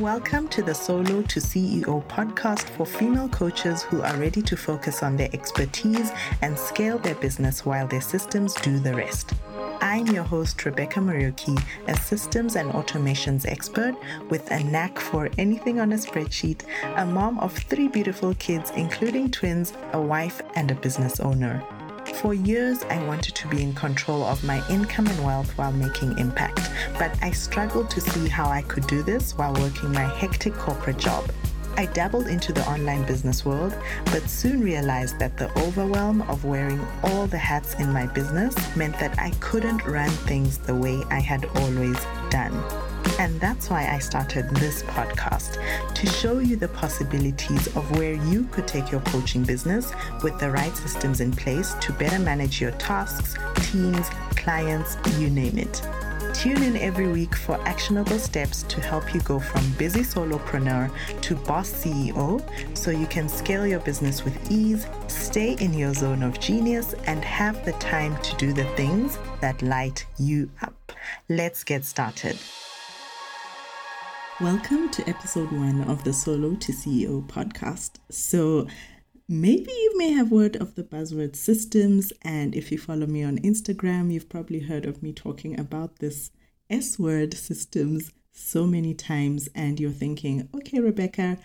Welcome to the Solo to CEO podcast for female coaches who are ready to focus on their expertise and scale their business while their systems do the rest. I'm your host, Rebecca Marioki, a systems and automations expert with a knack for anything on a spreadsheet, a mom of three beautiful kids, including twins, a wife, and a business owner. For years, I wanted to be in control of my income and wealth while making impact, but I struggled to see how I could do this while working my hectic corporate job. I dabbled into the online business world, but soon realized that the overwhelm of wearing all the hats in my business meant that I couldn't run things the way I had always done. And that's why I started this podcast to show you the possibilities of where you could take your coaching business with the right systems in place to better manage your tasks, teams, clients, you name it. Tune in every week for actionable steps to help you go from busy solopreneur to boss CEO so you can scale your business with ease, stay in your zone of genius, and have the time to do the things that light you up. Let's get started. Welcome to episode one of the Solo to CEO podcast. So, maybe you may have heard of the buzzword systems, and if you follow me on Instagram, you've probably heard of me talking about this S word systems so many times, and you're thinking, okay, Rebecca,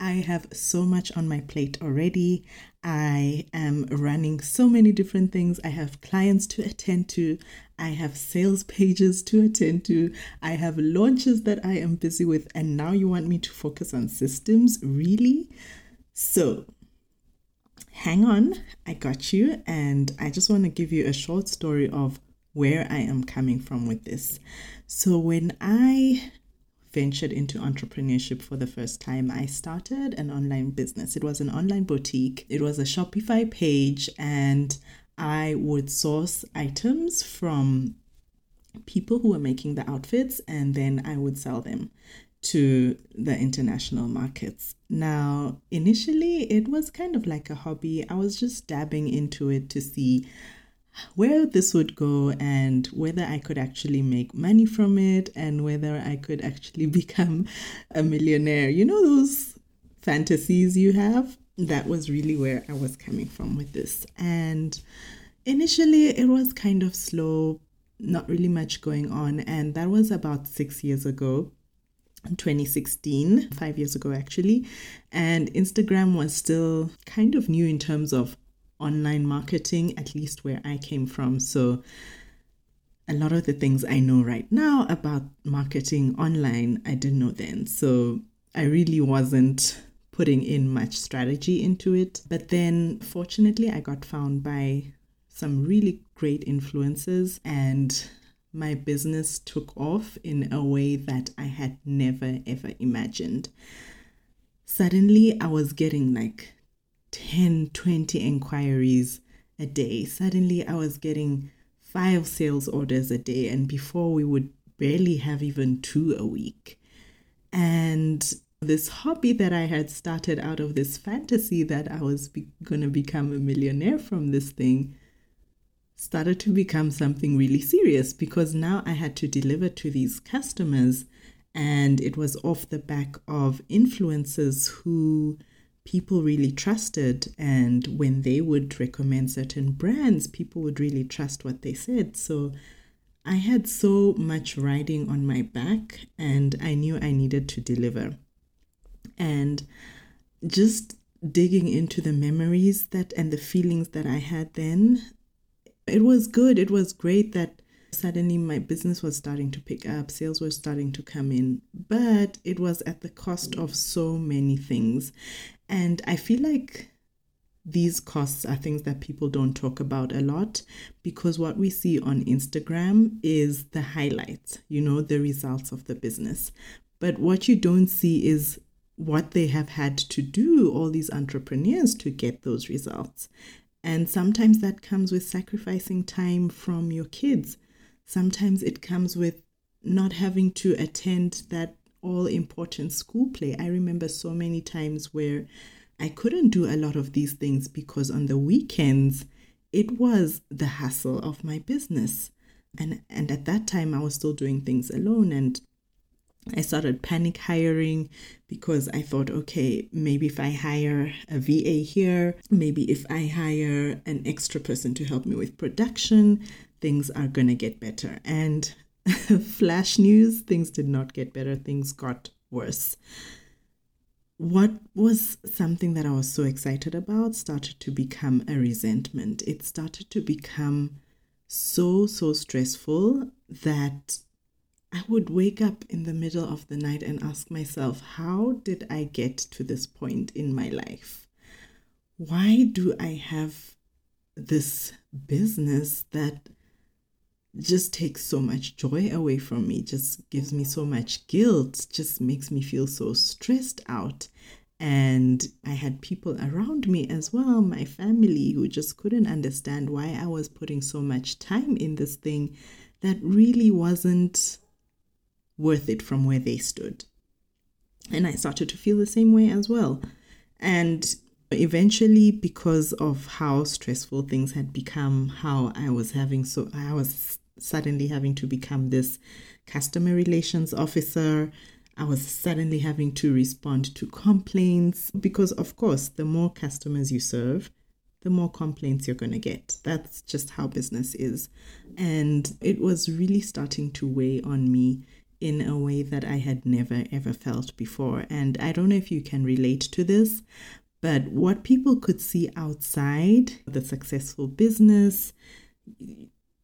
I have so much on my plate already. I am running so many different things. I have clients to attend to. I have sales pages to attend to. I have launches that I am busy with. And now you want me to focus on systems? Really? So, hang on. I got you. And I just want to give you a short story of where I am coming from with this. So, when I ventured into entrepreneurship for the first time, I started an online business. It was an online boutique, it was a Shopify page, and I would source items from people who were making the outfits and then I would sell them to the international markets. Now, initially, it was kind of like a hobby. I was just dabbing into it to see where this would go and whether I could actually make money from it and whether I could actually become a millionaire. You know, those fantasies you have? That was really where I was coming from with this. And initially, it was kind of slow, not really much going on. And that was about six years ago. 2016, five years ago actually, and Instagram was still kind of new in terms of online marketing, at least where I came from. So, a lot of the things I know right now about marketing online, I didn't know then. So, I really wasn't putting in much strategy into it. But then, fortunately, I got found by some really great influences and my business took off in a way that I had never ever imagined. Suddenly, I was getting like 10, 20 inquiries a day. Suddenly, I was getting five sales orders a day, and before we would barely have even two a week. And this hobby that I had started out of this fantasy that I was be- going to become a millionaire from this thing started to become something really serious because now I had to deliver to these customers. And it was off the back of influencers who people really trusted. And when they would recommend certain brands, people would really trust what they said. So I had so much riding on my back, and I knew I needed to deliver. And just digging into the memories that and the feelings that I had then, it was good. It was great that suddenly my business was starting to pick up, sales were starting to come in, but it was at the cost of so many things. And I feel like these costs are things that people don't talk about a lot because what we see on Instagram is the highlights, you know, the results of the business. But what you don't see is what they have had to do, all these entrepreneurs, to get those results. And sometimes that comes with sacrificing time from your kids. Sometimes it comes with not having to attend that all important school play. I remember so many times where I couldn't do a lot of these things because on the weekends, it was the hassle of my business. And, and at that time, I was still doing things alone. And I started panic hiring because I thought, okay, maybe if I hire a VA here, maybe if I hire an extra person to help me with production, things are going to get better. And flash news, things did not get better, things got worse. What was something that I was so excited about started to become a resentment. It started to become so, so stressful that I would wake up in the middle of the night and ask myself, how did I get to this point in my life? Why do I have this business that just takes so much joy away from me, just gives me so much guilt, just makes me feel so stressed out. And I had people around me as well, my family, who just couldn't understand why I was putting so much time in this thing that really wasn't worth it from where they stood. And I started to feel the same way as well. And eventually, because of how stressful things had become, how I was having so, I was suddenly having to become this customer relations officer. I was suddenly having to respond to complaints because, of course, the more customers you serve, the more complaints you're going to get. That's just how business is. And it was really starting to weigh on me in a way that I had never ever felt before. And I don't know if you can relate to this, but what people could see outside the successful business,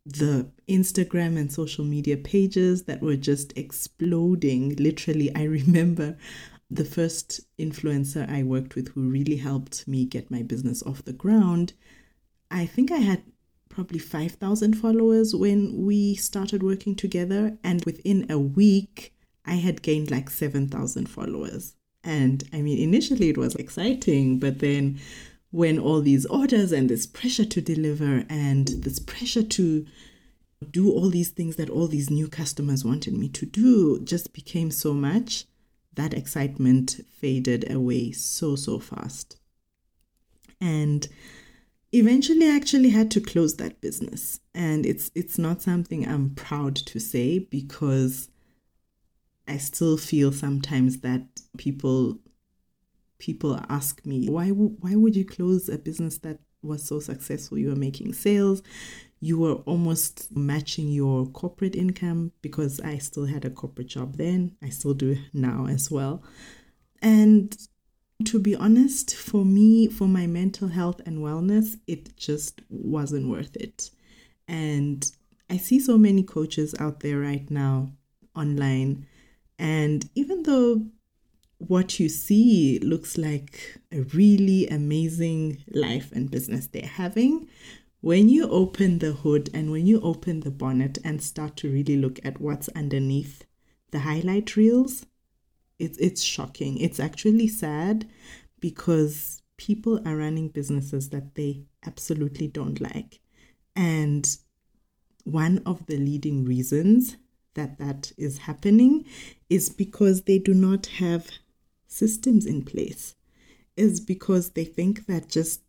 the Instagram and social media pages that were just exploding. Literally, I remember the first influencer I worked with who really helped me get my business off the ground. I think I had probably 5,000 followers when we started working together. And within a week, I had gained like 7,000 followers. And I mean, initially it was exciting, but then when all these orders and this pressure to deliver and this pressure to do all these things that all these new customers wanted me to do just became so much, that excitement faded away so, so fast. And eventually I actually had to close that business. And it's it's not something I'm proud to say because I still feel sometimes that people people ask me why why would you close a business that was so successful? You were making sales. You were almost matching your corporate income because I still had a corporate job then. I still do now as well. And to be honest, for me, for my mental health and wellness, it just wasn't worth it. And I see so many coaches out there right now online. And even though what you see looks like a really amazing life and business they're having, when you open the hood and when you open the bonnet and start to really look at what's underneath the highlight reels, it's it's shocking. It's actually sad because people are running businesses that they absolutely don't like. And one of the leading reasons that that is happening is because they do not have systems in place. Is because they think that just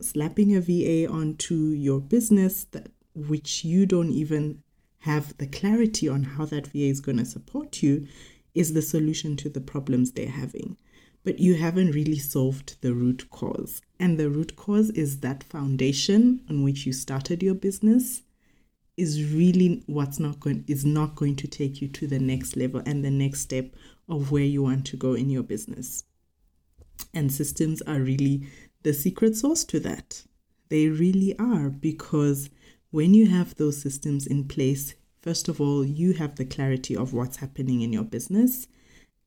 slapping a VA onto your business that which you don't even have the clarity on how that VA is going to support you is the solution to the problems they're having. But you haven't really solved the root cause. And the root cause is that foundation on which you started your business is really what's not going is not going to take you to the next level and the next step of where you want to go in your business. And systems are really the secret sauce to that. They really are because when you have those systems in place, First of all, you have the clarity of what's happening in your business.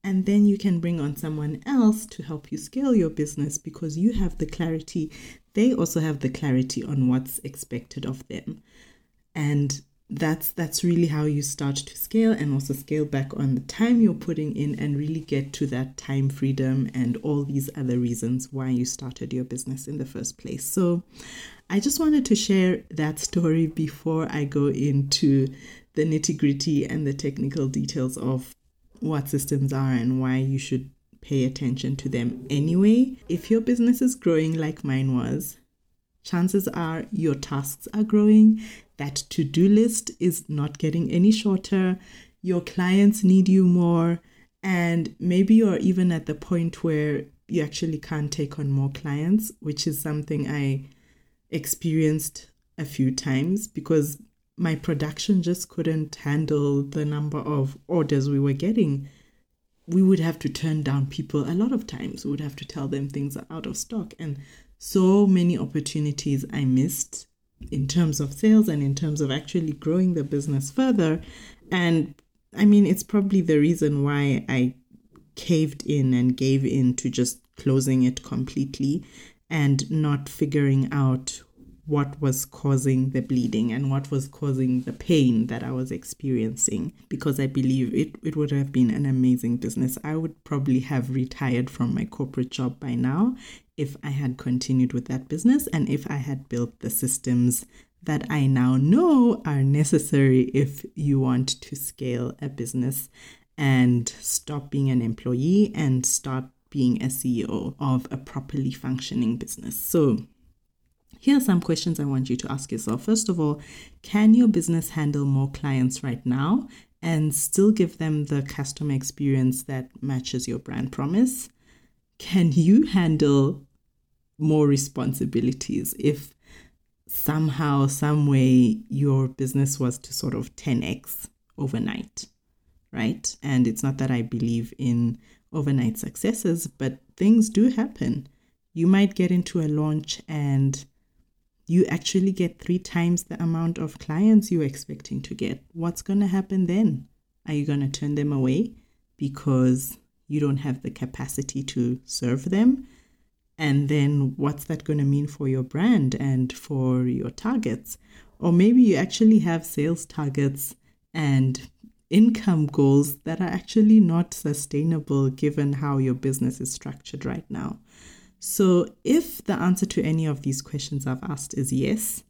And then you can bring on someone else to help you scale your business because you have the clarity. They also have the clarity on what's expected of them. And that's that's really how you start to scale and also scale back on the time you're putting in and really get to that time freedom and all these other reasons why you started your business in the first place. So I just wanted to share that story before I go into the nitty gritty and the technical details of what systems are and why you should pay attention to them anyway. If your business is growing like mine was, chances are your tasks are growing, that to do list is not getting any shorter, your clients need you more, and maybe you're even at the point where you actually can't take on more clients, which is something I experienced a few times because my production just couldn't handle the number of orders we were getting. We would have to turn down people a lot of times. We would have to tell them things are out of stock. And so many opportunities I missed in terms of sales and in terms of actually growing the business further. And I mean, it's probably the reason why I caved in and gave in to just closing it completely and not figuring out what was causing the bleeding and what was causing the pain that I was experiencing because I believe it, it would have been an amazing business. I would probably have retired from my corporate job by now if I had continued with that business and if I had built the systems that I now know are necessary if you want to scale a business and stop being an employee and start being a CEO of a properly functioning business. So, here are some questions I want you to ask yourself. First of all, can your business handle more clients right now and still give them the customer experience that matches your brand promise? Can you handle more responsibilities if somehow, some way your business was to sort of 10x overnight, right? And it's not that I believe in overnight successes, but things do happen. You might get into a launch and you actually get three times the amount of clients you're expecting to get. What's going to happen then? Are you going to turn them away because you don't have the capacity to serve them? And then what's that going to mean for your brand and for your targets? Or maybe you actually have sales targets and income goals that are actually not sustainable given how your business is structured right now. So, if the answer to any of these questions I've asked is yes,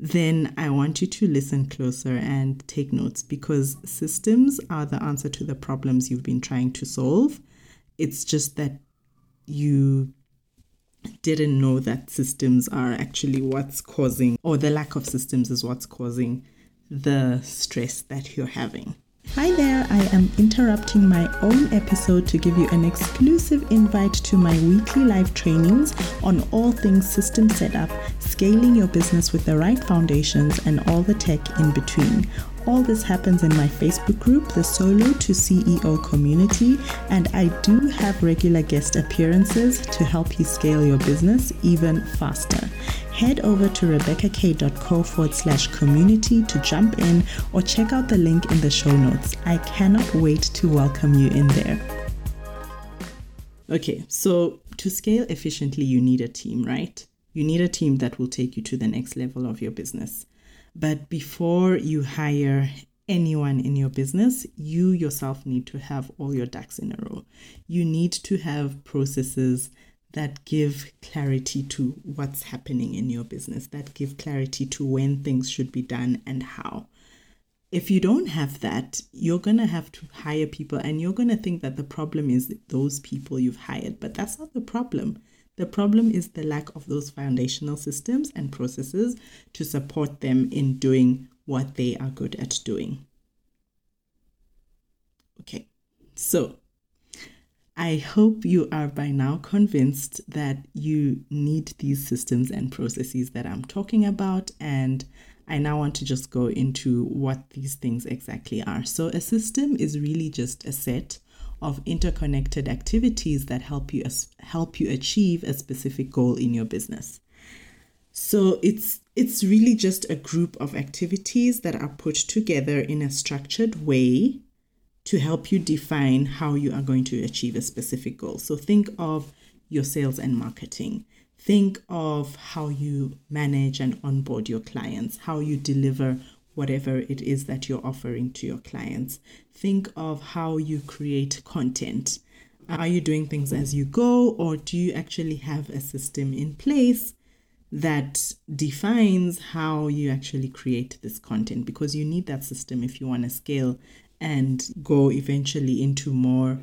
then I want you to listen closer and take notes because systems are the answer to the problems you've been trying to solve. It's just that you didn't know that systems are actually what's causing, or the lack of systems is what's causing the stress that you're having. Hi there, I am interrupting my own episode to give you an exclusive invite to my weekly live trainings on all things system setup, scaling your business with the right foundations, and all the tech in between. All this happens in my Facebook group, the Solo to CEO community, and I do have regular guest appearances to help you scale your business even faster head over to rebeccakay.co forward slash community to jump in or check out the link in the show notes. I cannot wait to welcome you in there. Okay, so to scale efficiently, you need a team, right? You need a team that will take you to the next level of your business. But before you hire anyone in your business, you yourself need to have all your ducks in a row. You need to have processes that give clarity to what's happening in your business, that give clarity to when things should be done and how. If you don't have that, you're going to have to hire people and you're going to think that the problem is those people you've hired, but that's not the problem. The problem is the lack of those foundational systems and processes to support them in doing what they are good at doing. Okay, so I hope you are by now convinced that you need these systems and processes that I'm talking about. And I now want to just go into what these things exactly are. So, a system is really just a set of interconnected activities that help you help you achieve a specific goal in your business. So it's it's really just a group of activities that are put together in a structured way to help you define how you are going to achieve a specific goal. So think of your sales and marketing. Think of how you manage and onboard your clients, how you deliver whatever it is that you're offering to your clients. Think of how you create content. Are you doing things as you go, or do you actually have a system in place that defines how you actually create this content? Because you need that system if you want to scale and go eventually into more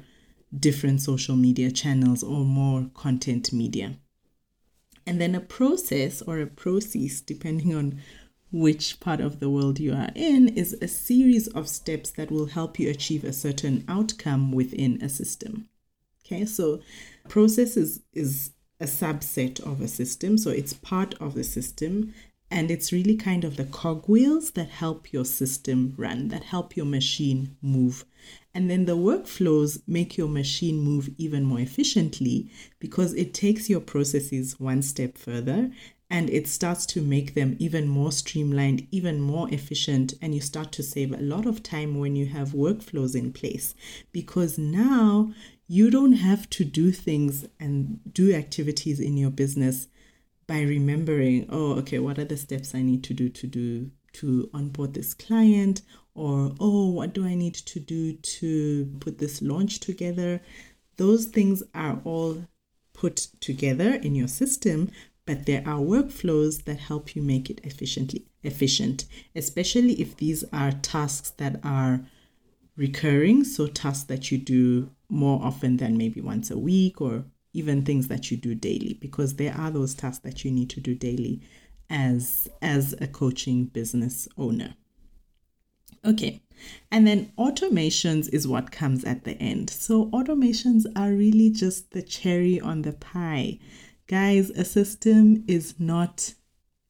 different social media channels or more content media. And then a process or a process, depending on which part of the world you are in is a series of steps that will help you achieve a certain outcome within a system. Okay, so process is, is a subset of a system, so it's part of the system, and it's really kind of the cogwheels that help your system run, that help your machine move. And then the workflows make your machine move even more efficiently because it takes your processes one step further and it starts to make them even more streamlined, even more efficient, and you start to save a lot of time when you have workflows in place because now you don't have to do things and do activities in your business by remembering, oh, okay, what are the steps I need to do to do to onboard this client or oh, what do I need to do to put this launch together? Those things are all put together in your system, but there are workflows that help you make it efficiently efficient, especially if these are tasks that are recurring, so tasks that you do more often than maybe once a week or even things that you do daily because there are those tasks that you need to do daily as as a coaching business owner. Okay and then automations is what comes at the end. So automations are really just the cherry on the pie guys a system is not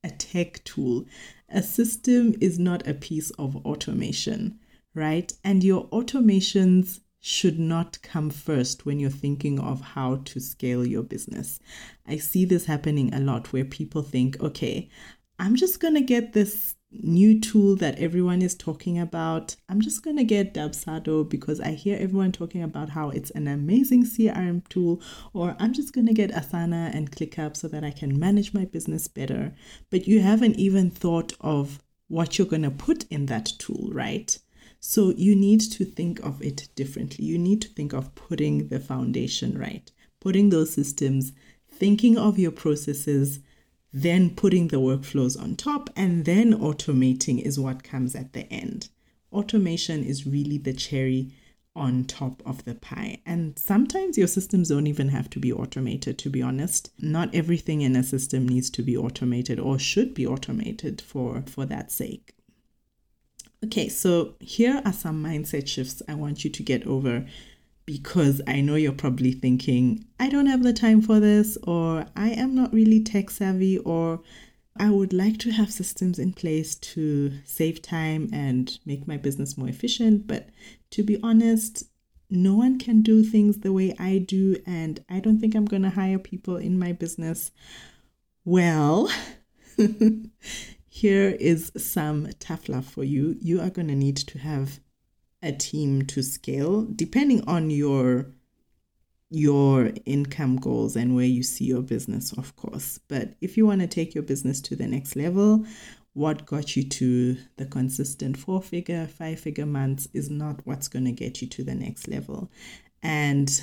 a tech tool a system is not a piece of automation right and your automations should not come first when you're thinking of how to scale your business. I see this happening a lot where people think, okay, I'm just going to get this new tool that everyone is talking about. I'm just going to get Dubsado because I hear everyone talking about how it's an amazing CRM tool, or I'm just going to get Asana and ClickUp so that I can manage my business better. But you haven't even thought of what you're going to put in that tool, right? So you need to think of it differently. You need to think of putting the foundation right, putting those systems, thinking of your processes, then putting the workflows on top, and then automating is what comes at the end. Automation is really the cherry on top of the pie. And sometimes your systems don't even have to be automated, to be honest. Not everything in a system needs to be automated or should be automated for, for that sake. Okay, so here are some mindset shifts I want you to get over because I know you're probably thinking, I don't have the time for this, or I am not really tech savvy, or I would like to have systems in place to save time and make my business more efficient. But to be honest, no one can do things the way I do, and I don't think I'm going to hire people in my business. Well, here is some tough love for you. You are going to need to have a team to scale depending on your your income goals and where you see your business of course. But if you want to take your business to the next level what got you to the consistent four figure five figure months is not what's going to get you to the next level. And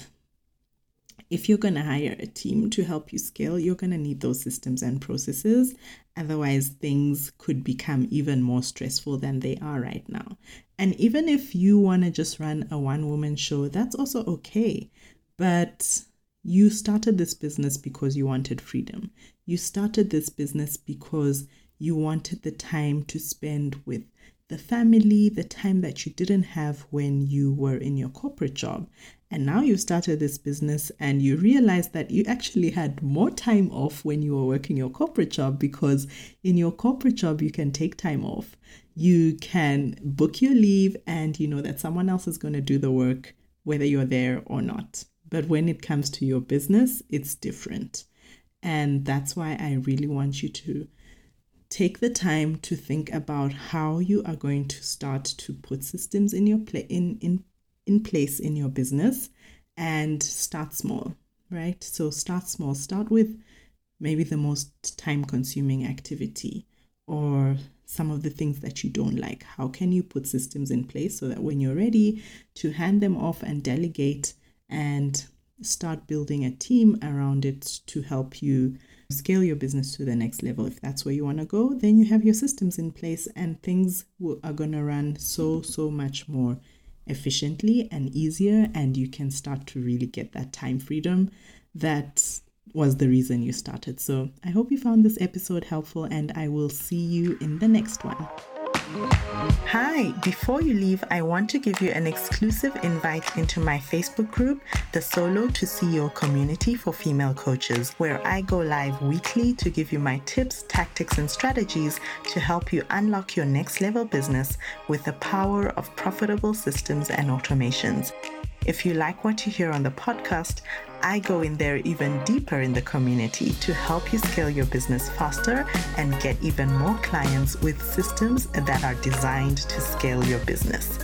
if you're going to hire a team to help you scale, you're going to need those systems and processes. Otherwise, things could become even more stressful than they are right now. And even if you want to just run a one woman show, that's also okay. But you started this business because you wanted freedom. You started this business because you wanted the time to spend with the family, the time that you didn't have when you were in your corporate job. And now you started this business and you realize that you actually had more time off when you were working your corporate job because in your corporate job, you can take time off. You can book your leave and you know that someone else is going to do the work, whether you're there or not. But when it comes to your business, it's different. And that's why I really want you to take the time to think about how you are going to start to put systems in your play in, in in place in your business and start small right? So start small. Start with maybe the most time consuming activity or some of the things that you don't like. How can you put systems in place so that when you're ready to hand them off and delegate and start building a team around it to help you scale your business to the next level. If that's where you want to go, then you have your systems in place and things are going to run so, so much more efficiently and easier. And you can start to really get that time freedom that was the reason you started. So I hope you found this episode helpful, and I will see you in the next one. Hi, before you leave, I want to give you an exclusive invite into my Facebook group, the Solo to CEO Community for Female Coaches, where I go live weekly to give you my tips, tactics, and strategies to help you unlock your next level business with the power of profitable systems and automations. If you like what you hear on the podcast, I go in there even deeper in the community to help you scale your business faster and get even more clients with systems that are designed to scale your business.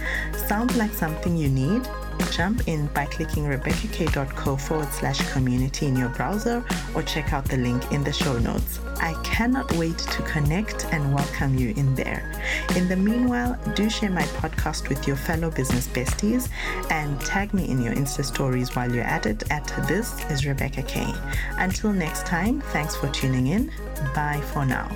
Sounds like something you need? Jump in by clicking rebeccakay.co forward slash community in your browser or check out the link in the show notes. I cannot wait to connect and welcome you in there. In the meanwhile, do share my podcast with your fellow business besties and tag me in your Insta stories while you're at it at This is Rebecca Kay. Until next time, thanks for tuning in. Bye for now.